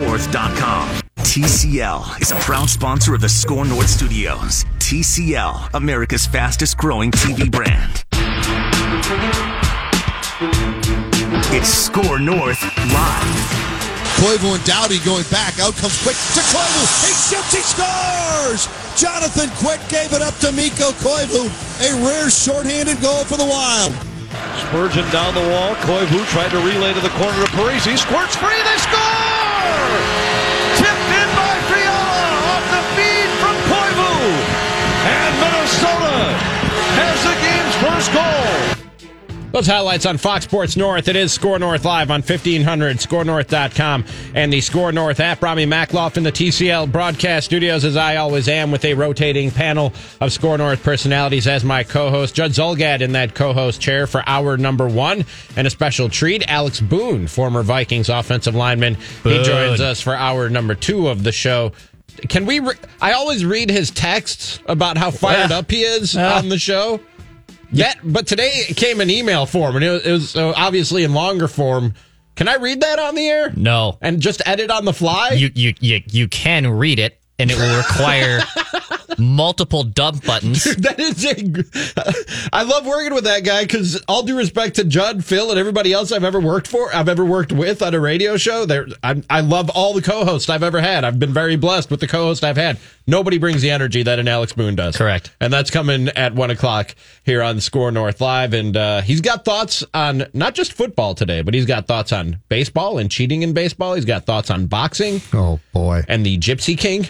scorenorth.com. TCL is a proud sponsor of the Score North Studios. TCL, America's fastest growing TV brand. It's Score North Live. Koivu and Doughty going back. Out comes Quick to Koivu. He shoots. He scores. Jonathan Quick gave it up to Mikko Koivu. A rare shorthanded goal for the Wild. Spurgeon down the wall. Koivu tried to relay to the corner of Parise. He squirts free. They score! Tipped in by Fiala off the feed from Koivu. And Minnesota has the game's first goal. Those highlights on Fox Sports North. It is Score North Live on 1500, scorenorth.com, and the Score North app. Ramie Makhlouf in the TCL broadcast studios, as I always am, with a rotating panel of Score North personalities as my co host. Judd Zulgad in that co host chair for hour number one. And a special treat, Alex Boone, former Vikings offensive lineman. He joins us for hour number two of the show. Can we? Re- I always read his texts about how fired Yeah. up he is Yeah. on the show. That, but today it came in email form, and it was, it was uh, obviously in longer form. Can I read that on the air No. and just edit on the fly? You you you, you can read it and it will require multiple dump buttons. that is a. I love working with that guy because all due respect to Judd, Phil, and everybody else I've ever worked for, I've ever worked with on a radio show. There, I, I love all the co-hosts I've ever had. I've been very blessed with the co-host I've had. Nobody brings the energy that an Alex Boone does. Correct. and that's coming at one o'clock here on Score North Live. And uh, he's got thoughts on not just football today, but he's got thoughts on baseball and cheating in baseball. He's got thoughts on boxing Oh boy. and the Gypsy King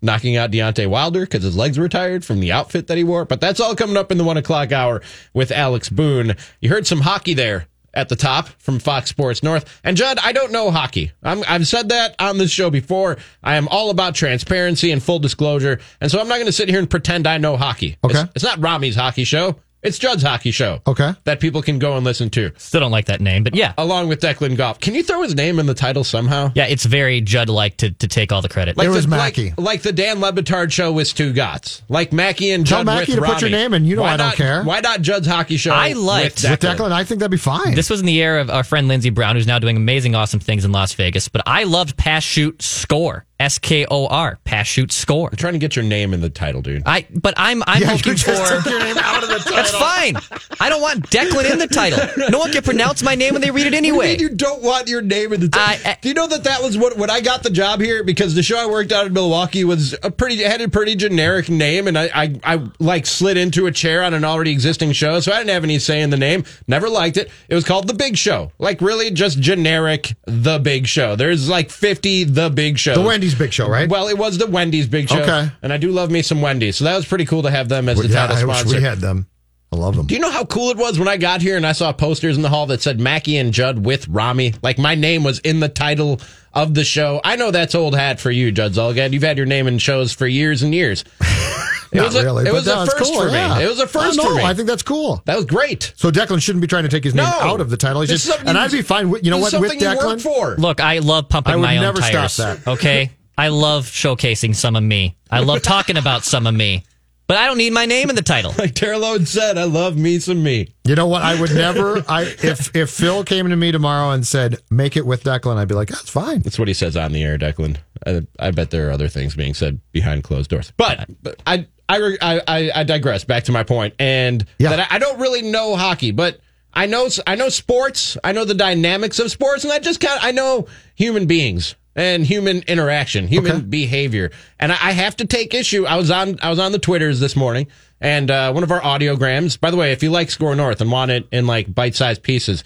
knocking out Deontay Wilder because his legs were tired from the outfit that he wore. But that's all coming up in the one o'clock hour with Alex Boone. You heard some hockey there at the top from Fox Sports North. And Judd, I don't know hockey. I'm, I've said that on this show before. I am all about transparency and full disclosure. And so I'm not going to sit here and pretend I know hockey. Okay. It's, it's not Ramie's hockey show. It's Judd's hockey show. Okay. That people can go and listen to. Still don't like that name, but yeah. Along with Declan Goff. Can you throw his name in the title somehow? Yeah, it's very Judd like to, to take all the credit. It was the, Mackey. Like, like the Dan Le Batard show with Stugotz. Like Mackey and Tell Judd Mackey with to put your name in. You know Why I don't not- care. Why not Judd's hockey show? I liked- with With Declan. Declan, I think that'd be fine. This was in the era of our friend Lindsey Brown, who's now doing amazing, awesome things in Las Vegas. But I loved Pass Shoot Score. S K O R. Pass Shoot Score. I'm trying to get your name in the title, dude. I but I'm I'm yeah, looking you just for took your name out of the title. That's fine. I don't want Declan in the title. No one can pronounce my name when they read it What do you anyway. mean you don't want your name in the title? I- I- do you know that that was what when I got the job here because the show I worked out in Milwaukee was a pretty had a pretty generic name and I, I I like slid into a chair on an already existing show so I didn't have any say in the name. Never liked it. It was called The Big Show. Like really just generic The Big Show. There's like 50 The Big Show. the Wendy's Big Show, right? Well, it was the Wendy's Big Show. Okay. And I do love me some Wendy's. So that was pretty cool to have them as the yeah, title I wish sponsor. we had them. I love them. Do you know how cool it was when I got here and I saw posters in the hall that said Mackey and Judd with Ramie? Like my name was in the title of the show. I know that's old hat for you, Judd Zulgad. You've had your name in shows for years and years. It was a, really, it was a no, it's first cool, for yeah. me. It was a first I for me. I think that's cool. that was great. So Declan shouldn't be trying to take his name No. out of the title. He's This is just, something and you- I'd be fine with you know This what is with something you work Declan. for. Look, I love pumping I would my own never stop tires. that. Okay, I love showcasing some of me. I love talking about some of me, but I don't need my name in the title. Like Terrell had said, I love me some me. You know what? I would never. I if if Phil came to me tomorrow and said make it with Declan, I'd be like, that's fine. That's what he says on the air, Declan. I, I bet there are other things being said behind closed doors. But, but I, I, I, I- I digress. Back to my point, and Yeah. that I, I don't really know hockey, but I know I know sports. I know the dynamics of sports, and I just kind of I know human beings and human interaction, human Okay. behavior. And I, have to take issue. I was on I was on the Twitters this morning, and uh, one of our audiograms. By the way, if you like Score North and want it in like bite sized pieces.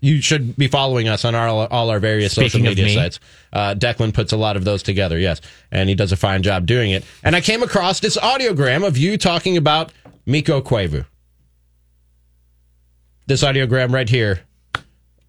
You should be following us on our, all our various social Speaking of media me. sites. Uh, Declan puts a lot of those together, yes, and he does a fine job doing it. And I came across this audiogram of you talking about Mikko Koivu. This audiogram right here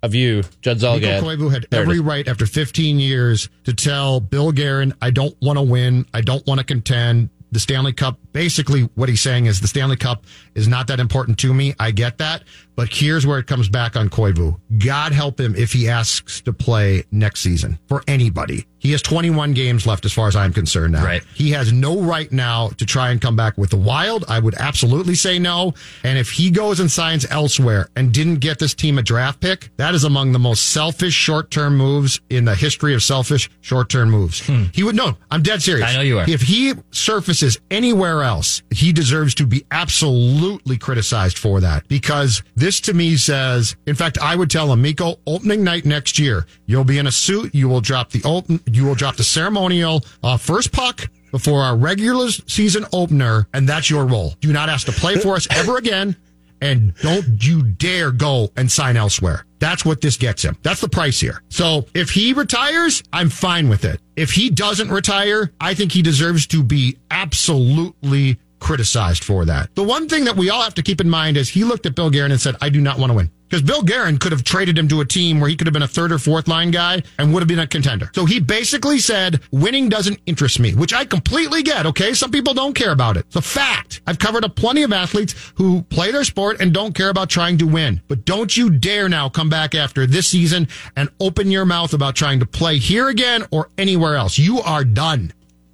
of you, Judd Mikko Koivu had every right after 15 years to tell Bill Guerin, I don't want to win. I don't want to contend. the Stanley Cup. Basically, what he's saying is the Stanley Cup is not that important to me. I get that. But here's where it comes back on Koivu. God help him if he asks to play next season for anybody. He has 21 games left as far as I'm concerned now. Right. He has no right now to try and come back with the Wild. I would absolutely say no. And if he goes and signs elsewhere and didn't get this team a draft pick, that is among the most selfish short-term moves in the history of selfish short-term moves. Hmm. He would no, I'm dead serious. I know you are. If he surfaces anywhere else, he deserves to be absolutely criticized for that because this to me says, in fact, I would tell him, Mikko, opening night next year, you'll be in a suit. You will drop the open, you will drop the ceremonial uh, first puck before our regular season opener, and that's your role. Do not ask to play for us ever again. And don't you dare go and sign elsewhere. That's what this gets him. That's the price here. So if he retires, I'm fine with it. If he doesn't retire, I think he deserves to be absolutely criticized for that. The one thing that we all have to keep in mind is he looked at Bill Guerin and said, I do not want to win. Because Bill Guerin could have traded him to a team where he could have been a third or fourth line guy and would have been a contender. So he basically said, winning doesn't interest me, which I completely get. Okay. Some people don't care about it. It's a fact. I've covered a plenty of athletes who play their sport and don't care about trying to win. But don't you dare now come back after this season and open your mouth about trying to play here again or anywhere else. You are done.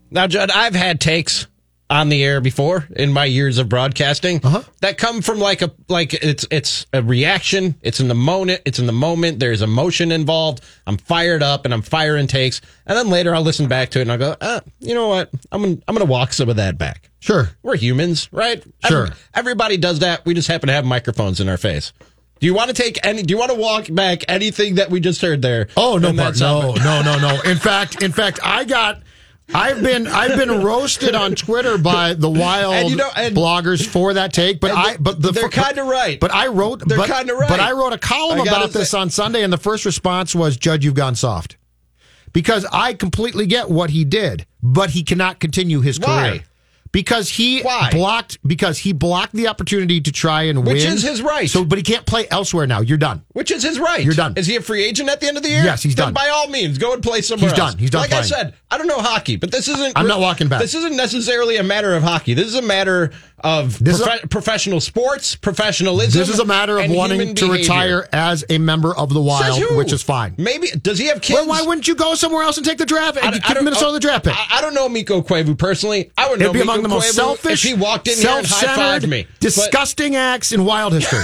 Now, Judd, I've had takes on the air before in my years of broadcasting Uh-huh. that come from like a like it's it's a reaction. It's in the moment. It's in the moment. There's emotion involved. I'm fired up and I'm firing takes, and then later I'll listen back to it and I'll go, ah, you know what? I'm gonna I'm gonna walk some of that back. Sure. We're humans, right? Sure. Every- everybody does that. We just happen to have microphones in our face. Do you want to take any? Do you want to walk back anything that we just heard there? Oh no, no, no, no, no. In fact, in fact, I got. I've been I've been roasted on Twitter by the wild you know- and- bloggers for that take, but I but the they're kinda right. But I wrote They're kinda right. But I wrote a column about this on Sunday, and the first response was, "Judge, you've gone soft," because I completely get what he did, but he cannot continue his Why? career. Because he Why? blocked because he blocked the opportunity to try and Which win. Which is his right. So, but he can't play elsewhere now. You're done. Which is his right. You're done. Is he a free agent at the end of the year? Yes, he's Then done. By all means, go and play somewhere He's else. done. He's done Like I said, I don't know hockey, but this isn't. I'm not walking back. This isn't necessarily a matter of hockey. This is a matter of is a- professional sports, professionalism. This is a matter of wanting to retire as a member of the Wild, which is fine. Maybe does he have kids? Well, why wouldn't you go somewhere else and take the draft and I- I give don't- Minnesota the draft pick? I, I don't know Mikko Koivu personally. I would know Mikko among the most Koivu selfish, he walked in here and high self-centered, me. But- disgusting acts in Wild history.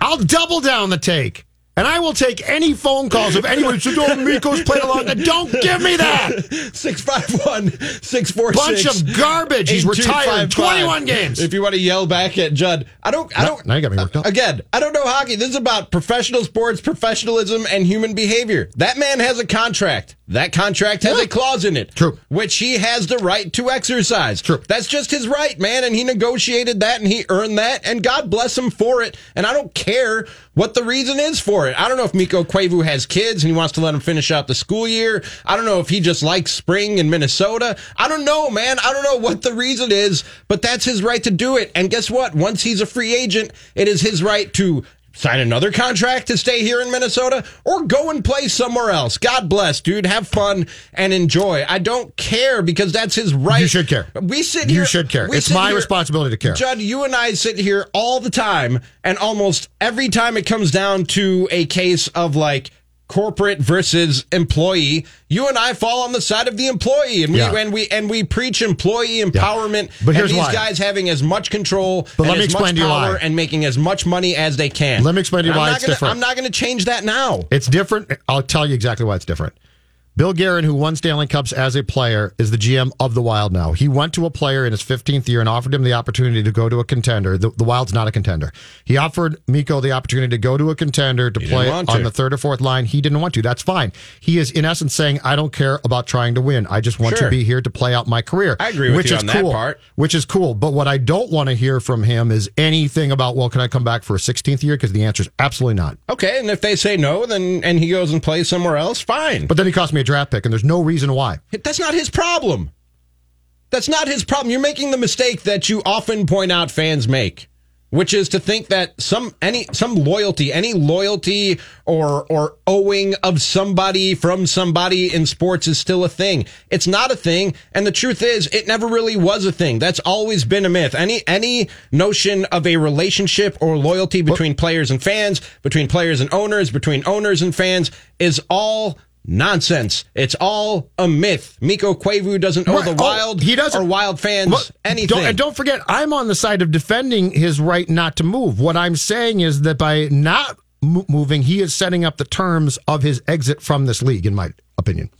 I'll double down the take. And I will take any phone calls of anyone who says, oh, Mikko's played along. Don't give me that. 651 646 Bunch of garbage. He's retired 21 games. If you want to yell back at Judd, I don't I don't now you got me worked up. Again, I don't know hockey. This is about professional sports, professionalism and human behavior. That man has a contract. That contract has a clause in it. True. Which he has the right to exercise. True. That's just his right, man, and he negotiated that and he earned that and God bless him for it. And I don't care what the reason is for it. I don't know if Mikko Koivu has kids and he wants to let him finish out the school year. I don't know if he just likes spring in Minnesota. I don't know, man. I don't know what the reason is, but that's his right to do it. And guess what? Once he's a free agent, it is his right to sign another contract to stay here in Minnesota or go and play somewhere else. God bless, dude. Have fun and enjoy. I don't care because that's his right. You should care. We sit here. You should care. It's my here- responsibility to care. Judd, you and I sit here all the time, and almost every time it comes down to a case of like corporate versus employee, you and I fall on the side of the employee, and we Yeah. and we and we preach employee empowerment. But here's and these why. guys having as much control, But and let me as explain much to you power, why. and making as much money as they can. Let me explain to you why it's gonna, different. I'm not going to change that now. It's different. I'll tell you exactly why it's different. Bill Guerin, who won Stanley Cups as a player, is the GM of the Wild now. He went to a player in his 15th year and offered him the opportunity to go to a contender. The, the Wild's not a contender. He offered Mikko the opportunity to go to a contender to didn't play on to. the third or fourth line. He didn't want to. That's fine. He is, in essence, saying, I don't care about trying to win. I just want Sure. to be here to play out my career. I agree with which you is on that part. Which is cool. But what I don't want to hear from him is anything about, well, can I come back for a 16th year? Because the answer is absolutely not. Okay, and if they say no, then and he goes and plays somewhere else, fine. But then he cost me a draft pick, and there's no reason why. That's not his problem. That's not his problem. You're making the mistake that you often point out fans make, which is to think that some any some loyalty, any loyalty or or owing of somebody from somebody in sports is still a thing. It's not a thing, and the truth is, it never really was a thing. That's always been a myth. Any any notion of a relationship or loyalty between players and fans, between players and owners, between owners and fans is all nonsense. It's all a myth. Mikko Koivu doesn't owe Right. the Oh, Wild he doesn't- or Wild fans Look, anything. Don't, and don't forget, I'm on the side of defending his right not to move. What I'm saying is that by not mo- moving, he is setting up the terms of his exit from this league, in my opinion.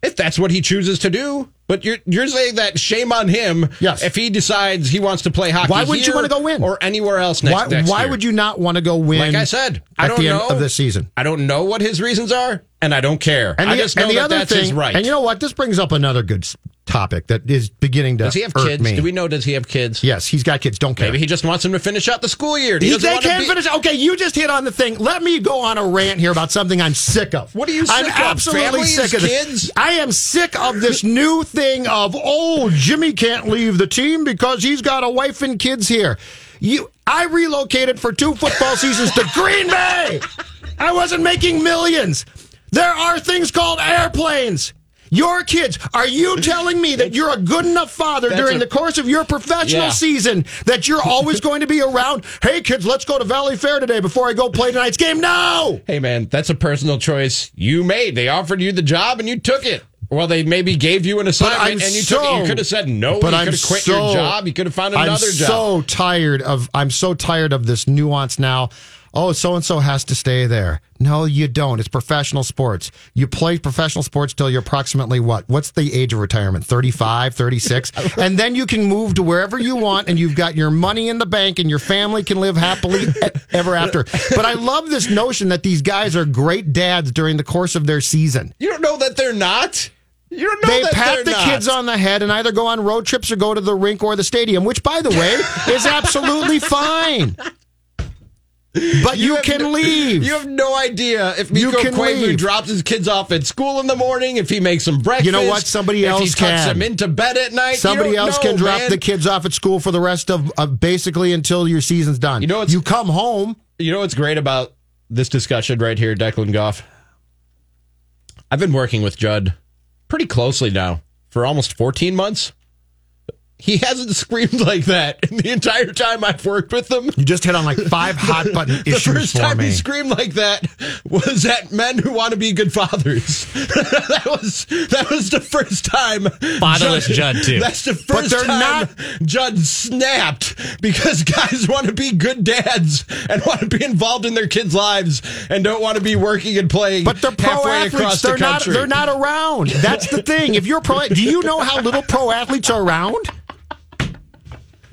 if that's what he chooses to do. But you're you're saying that shame on him. Yes. If he decides he wants to play hockey, Why wouldn't you wanna go win? or anywhere else next? Why, next why would you not want to go win? Like I said, I at don't the know end of this season. I don't know what his reasons are, and I don't care. And I the, just know and the that other that's thing, his right. and you know what? This brings up another good topic that is beginning to does he have kids? me. Do we know? Does he have kids? Yes, he's got kids. Don't care. Maybe he just wants them to finish out the school year. He He, they can't be- finish. Okay, you just hit on the thing. Let me go on a rant here about something I'm sick of. What are you I'm absolutely sick of this. kids? I am sick of this new thing of oh, Jimmy can't leave the team because he's got a wife and kids here. You, I relocated for two football seasons to Green Bay. I wasn't making millions. There are things called airplanes. Your kids, are you telling me that you're a good enough father That's during a- the course of your professional Yeah. season that you're always going to be around? Hey, kids, let's go to Valleyfair today before I go play tonight's game. No! Hey man, that's a personal choice you made. They offered you the job and you took it. Well, they maybe gave you an assignment and you so, took it. You could have said no. But you I'm could have quit so, your job. You could have found another I'm job. so tired of. I'm so tired of this nuance now. Oh, so and so has to stay there. No, you don't. It's professional sports. You play professional sports till you're approximately what? What's the age of retirement? 35, 36? and then you can move to wherever you want and you've got your money in the bank and your family can live happily ever after. But I love this notion that these guys are great dads during the course of their season. You don't know that they're not. You don't know that They pat the not. kids on the head and either go on road trips or go to the rink or the stadium, which, by the way, is absolutely fine. But you, have can no- leave. You have no idea if You Mikko leave. drops his kids off at school in the morning, if he makes them breakfast. You know what? Somebody if he else can. them into bed at night. Somebody else know, can drop man. the kids off at school for the rest of uh, basically until your season's done. You know what's- you come home. You know what's great about this discussion right here, Declan Goff? I've been working with Judd pretty closely now for almost 14 months. He hasn't screamed like that in the entire time I've worked with him. You just hit on like five hot button issues. The first time me. he screamed like that was at men who want to be good fathers. that was that was the first time. Fatherless Judd, too. That's the first time not- Judd snapped because guys want to be good dads and want to be involved in their kids' lives and don't want to be working and playing. But they're pro athletes. They're the not. They're not around. That's the thing. If you're pro, do you know how little pro athletes are around?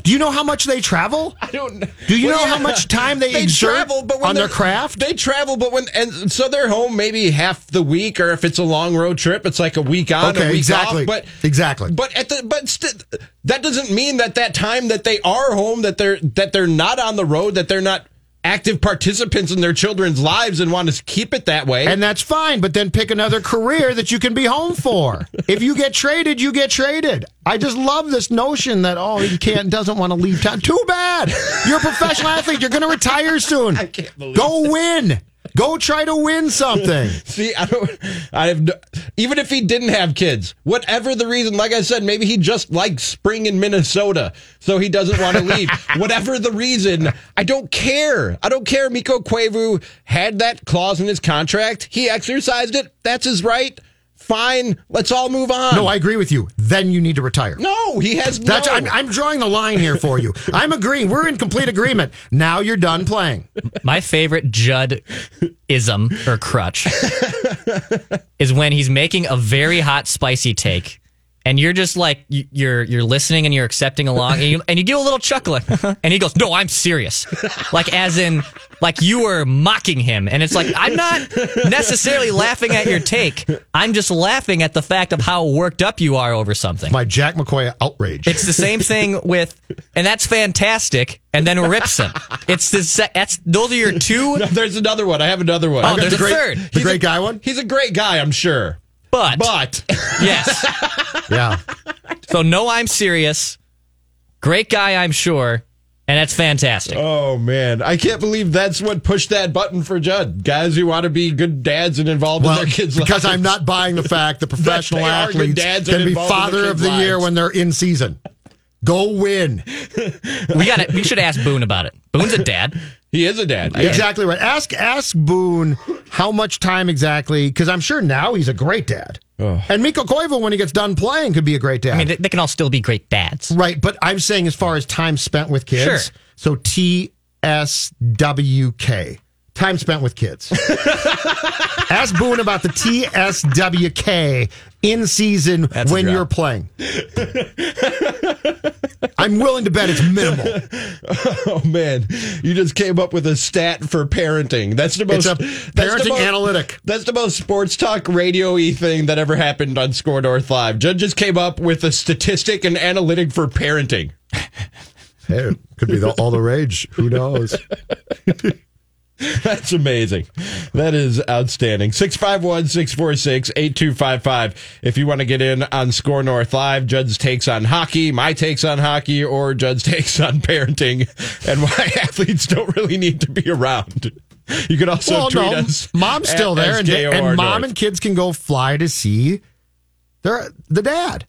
Do you know how much they travel? I don't. Do you Well, know how much time they exert travel, but when on their craft? They travel, but when and so they're home maybe half the week, or if it's a long road trip, it's like a week on, a week exactly. off. But Exactly. But at the but st- that doesn't mean that that time that they are home, that they're that they're not on the road, that they're not active participants in their children's lives and want to keep it that way. And that's fine, but then pick another career that you can be home for. If you get traded, you get traded. I just love this notion that oh, he can't doesn't want to leave town. Too bad. You're a professional athlete. You're going to retire soon. I can't believe Go win. Go try to win something. See, I don't. I have even if he didn't have kids, whatever the reason. Like I said, maybe he just likes spring in Minnesota, so he doesn't want to leave. whatever the reason, I don't care. I don't care. Mikko Koivu had that clause in his contract. He exercised it. That's his right. Fine. Let's all move on. No, I agree with you. Then you need to retire. no, he has That's no. I'm, I'm drawing the line here for you. I'm agreeing. We're in complete agreement. Now you're done playing. My favorite Judd ism or crutch is when he's making a very hot, spicy take. And you're just like you- you're you're listening and you're accepting along and you, and you give a little chuckle and he goes no I'm serious like as in like you were mocking him and it's like I'm not necessarily laughing at your take I'm just laughing at the fact of how worked up you are over something My Jack McCoy outrage. it's the same thing with, and that's fantastic. And then rips him. It's the se- that's those are your two. No, there's another one. I have another one. Oh, I've got there's the a great- third. the great guy one. He's a great guy, I'm sure. But, But yes, Yeah. so no, I'm serious. Great guy, I'm sure. And that's fantastic. Oh man, I can't believe that's what pushed that button for Judd. Guys who want to be good dads and involved Well, in their kids' because lives. I'm not buying the fact that professional they athletes dads can be involved in their father of kids' the year when they're in season. Go win. We got it. We should ask Boone about it. Boone's a dad. He is a dad. Exactly right. Ask ask Boone how much time exactly, because I'm sure now he's a great dad. And Mikko Koivu, when he gets done playing, could be a great dad. I mean, they, they can all still be great dads. right, but I'm saying as far as time spent with kids. Sure. So TSWK. Time spent with kids. Ask Boone about the TSWK in season That's when you're playing. I'm willing to bet it's minimal. Oh man, you just came up with a stat for parenting. That's the most a that's the parenting most- analytic. That's the most sports talk radio-y thing that ever happened on Score North Live. Judd just came up with a statistic and analytic for parenting. Hey, could be the, all the rage. Who knows? That's amazing. That is outstanding. 651 646 8255. If you want to get in on Score North Live, Judd's takes on hockey, my takes on hockey, or Judd's takes on parenting and why athletes don't really need to be around. You could also well, tweet no, us. mom's still there, and, and mom North. and kids can go fly to see their the dad.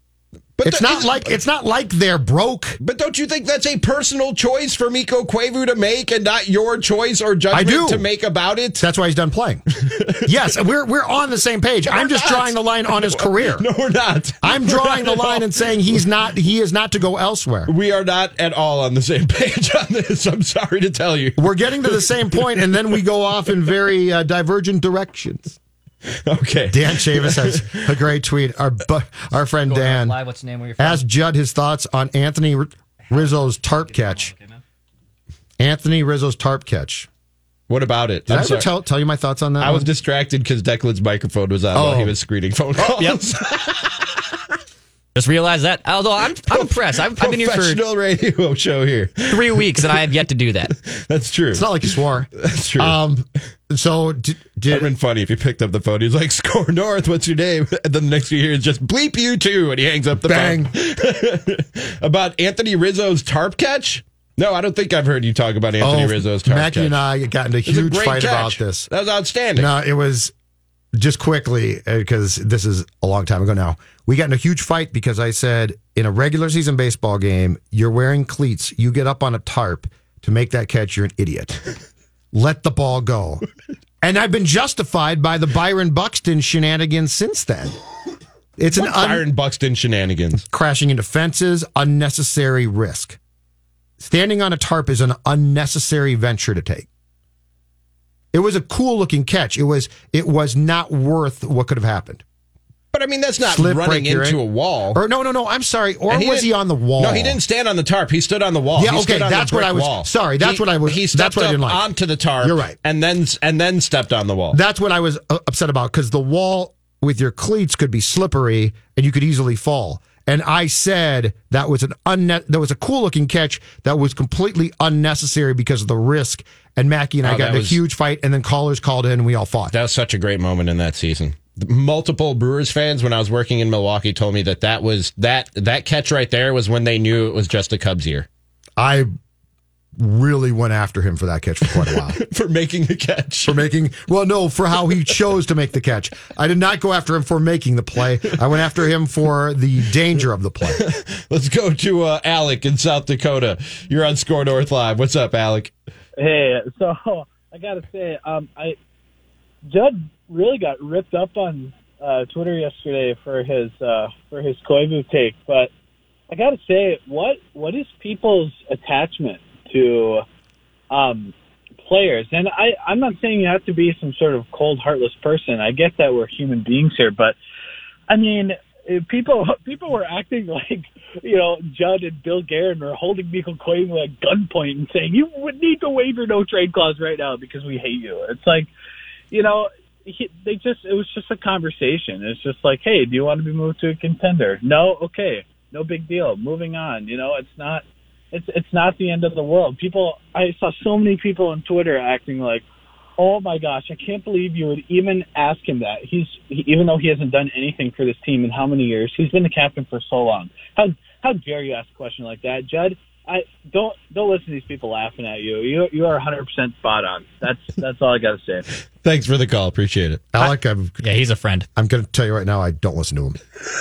But it's the- not like it's not like they're broke. But don't you think that's a personal choice for Mikko Koivu to make and not your choice or judgment to make about it? That's why he's done playing. yes, we're we're on the same page. I'm just not. drawing the line on his career. No, we're not. I'm We're drawing not the line all. and saying he's not he is not to go elsewhere. We are not at all on the same page on this. I'm sorry to tell you. We're getting to the same point, and then we go off in very uh, divergent directions. Okay. Dan Chavis has a great tweet. Our bu- our friend Dan Live, what's the name where you're asked Judd his thoughts on Anthony R- Rizzo's tarp catch. Anthony Rizzo's tarp catch. What about it? Did I'm i ever sorry. tell, tell you my thoughts on that? I was one? distracted because Declan's microphone was on while Oh. he was screening phone oh, calls. yep. Just realized that. Although I'm, I'm impressed. I've, I've been here for Professional radio show here. three weeks and I have yet to do that. That's true. It's not like you swore. That's true. Um, so did, It'd been funny if he picked up the phone. He's like, "Score North, what's your name?" And then the next few years, just bleep you too, and he hangs up the bang? phone. about Anthony Rizzo's tarp catch? No, I don't think I've heard you talk about Anthony Oh, Rizzo's tarp Mackey catch. and I got into a It was a huge great fight about this. That was outstanding. No, it was just quickly uh, because this is a long time ago now. We got in a huge fight because I said in a regular season baseball game, you're wearing cleats, you get up on a tarp to make that catch, you're an idiot. Let the ball go. And I've been justified by the Byron Buxton shenanigans since then. It's an un- Byron Buxton shenanigans. crashing into fences, unnecessary risk. Standing on a tarp is an unnecessary venture to take. It was a cool looking catch. It was it was not worth what could have happened. But I mean, that's not Slip, running break into a wall. Or no, no, no. I'm sorry. Or And was he on the wall? No, he didn't stand on the tarp. He stood on the wall. Yeah, He okay, stood on that's the what I was- Wall. sorry, that's He- what I was- He that's stepped what I didn't like. onto the tarp. You're right. And then and then stepped on the wall. That's what I was uh, upset about because the wall with your cleats could be slippery and you could easily fall. And I said that was an unne- that was a cool looking catch that was completely unnecessary because of the risk. And Mackey and I Oh, got in a was- huge fight, and then callers called in, and we all fought. That was such a great moment in that season. Multiple Brewers fans, when I was working in Milwaukee, told me that that was that that catch right there was when they knew it was just a Cubs year I really went after him for that catch for quite a while. for making the catch. for making well no for how he chose to make the catch i did not go after him for making the play i went after him for the danger of the play Let's go to uh, Alec in South Dakota. You're on Score North Live. What's up, Alec? Hey, so I gotta say, um, I Judd really got ripped up on uh, Twitter yesterday for his uh, for his Koivu take, but I gotta say, what what is people's attachment to um, players? And I I'm not saying you have to be some sort of cold, heartless person. I get that we're human beings here, but I mean, people people were acting like you know Judd and Bill Guerin were holding Michael Koivu at gunpoint and saying you would need to waive your no trade clause right now because we hate you. It's like, you know, he, they just it was just a conversation. It's just like, hey, do you want to be moved to a contender? No, okay, no big deal. Moving on. You know, it's not. It's it's not the end of the world. People, I saw so many people on Twitter acting like, oh my gosh, I can't believe you would even ask him that. He's he, even though he hasn't done anything for this team in how many years? He's been the captain for so long. How how dare you ask a question like that, Judd? I don't don't listen to these people laughing at you. You you are 100 percent spot on. That's that's all I got to say. Thanks for the call. Appreciate it. Alec, I'm, Yeah, he's a friend. I'm going to tell you right now, I don't listen to him.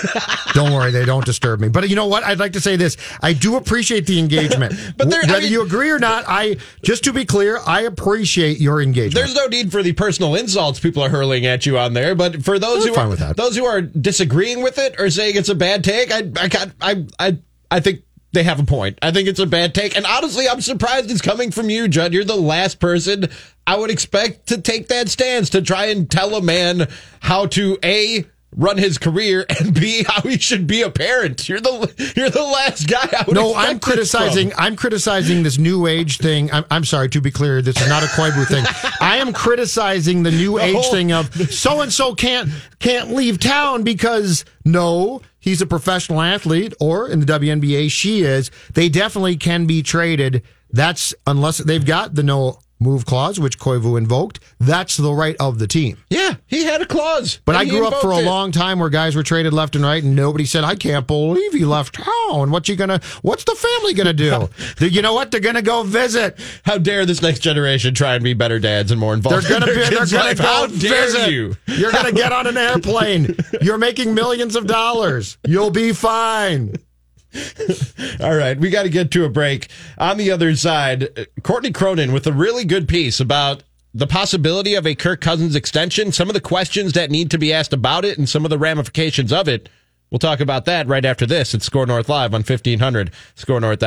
don't worry, they don't disturb me. But you know what? I'd like to say this: I do appreciate the engagement. But there- I mean- you agree or not, I just to be clear, I appreciate your engagement. There's no need for the personal insults people are hurling at you on there, but for those I'm who fine are with that. those who are disagreeing with it or saying it's a bad take, I I got- I I I think they have a point. I think it's a bad take, and honestly, I'm surprised it's coming from you, Judd. You're the last person I would expect to take that stance to try and tell a man how to a run his career and b how he should be a parent. You're the you're the last guy I would. No, I'm criticizing. I'm criticizing this new age thing. I'm, I'm sorry to be clear. This is not a Koivu thing. I am criticizing the new age whole- thing of so and so can't can't leave town because no, he's a professional athlete, or in the WNBA she is. They definitely can be traded. That's unless they've got the no move clause, which Koivu invoked. That's the right of the team. Yeah, he had a clause, But I grew up for a it. long time where guys were traded left and right, and nobody said, "I can't believe he left town. What you gonna? What's the family gonna do? you know what? They're gonna go visit. How dare this next generation try and be better dads and more involved? They're gonna in be. They're gonna life? go How dare visit. you? You're gonna get on an airplane. You're making millions of dollars. You'll be fine. All right, we got to get to a break. On the other side, Courtney Cronin with a really good piece about the possibility of a Kirk Cousins extension, some of the questions that need to be asked about it, and some of the ramifications of it. We'll talk about that right after this at Score North Live on 1500 Score North.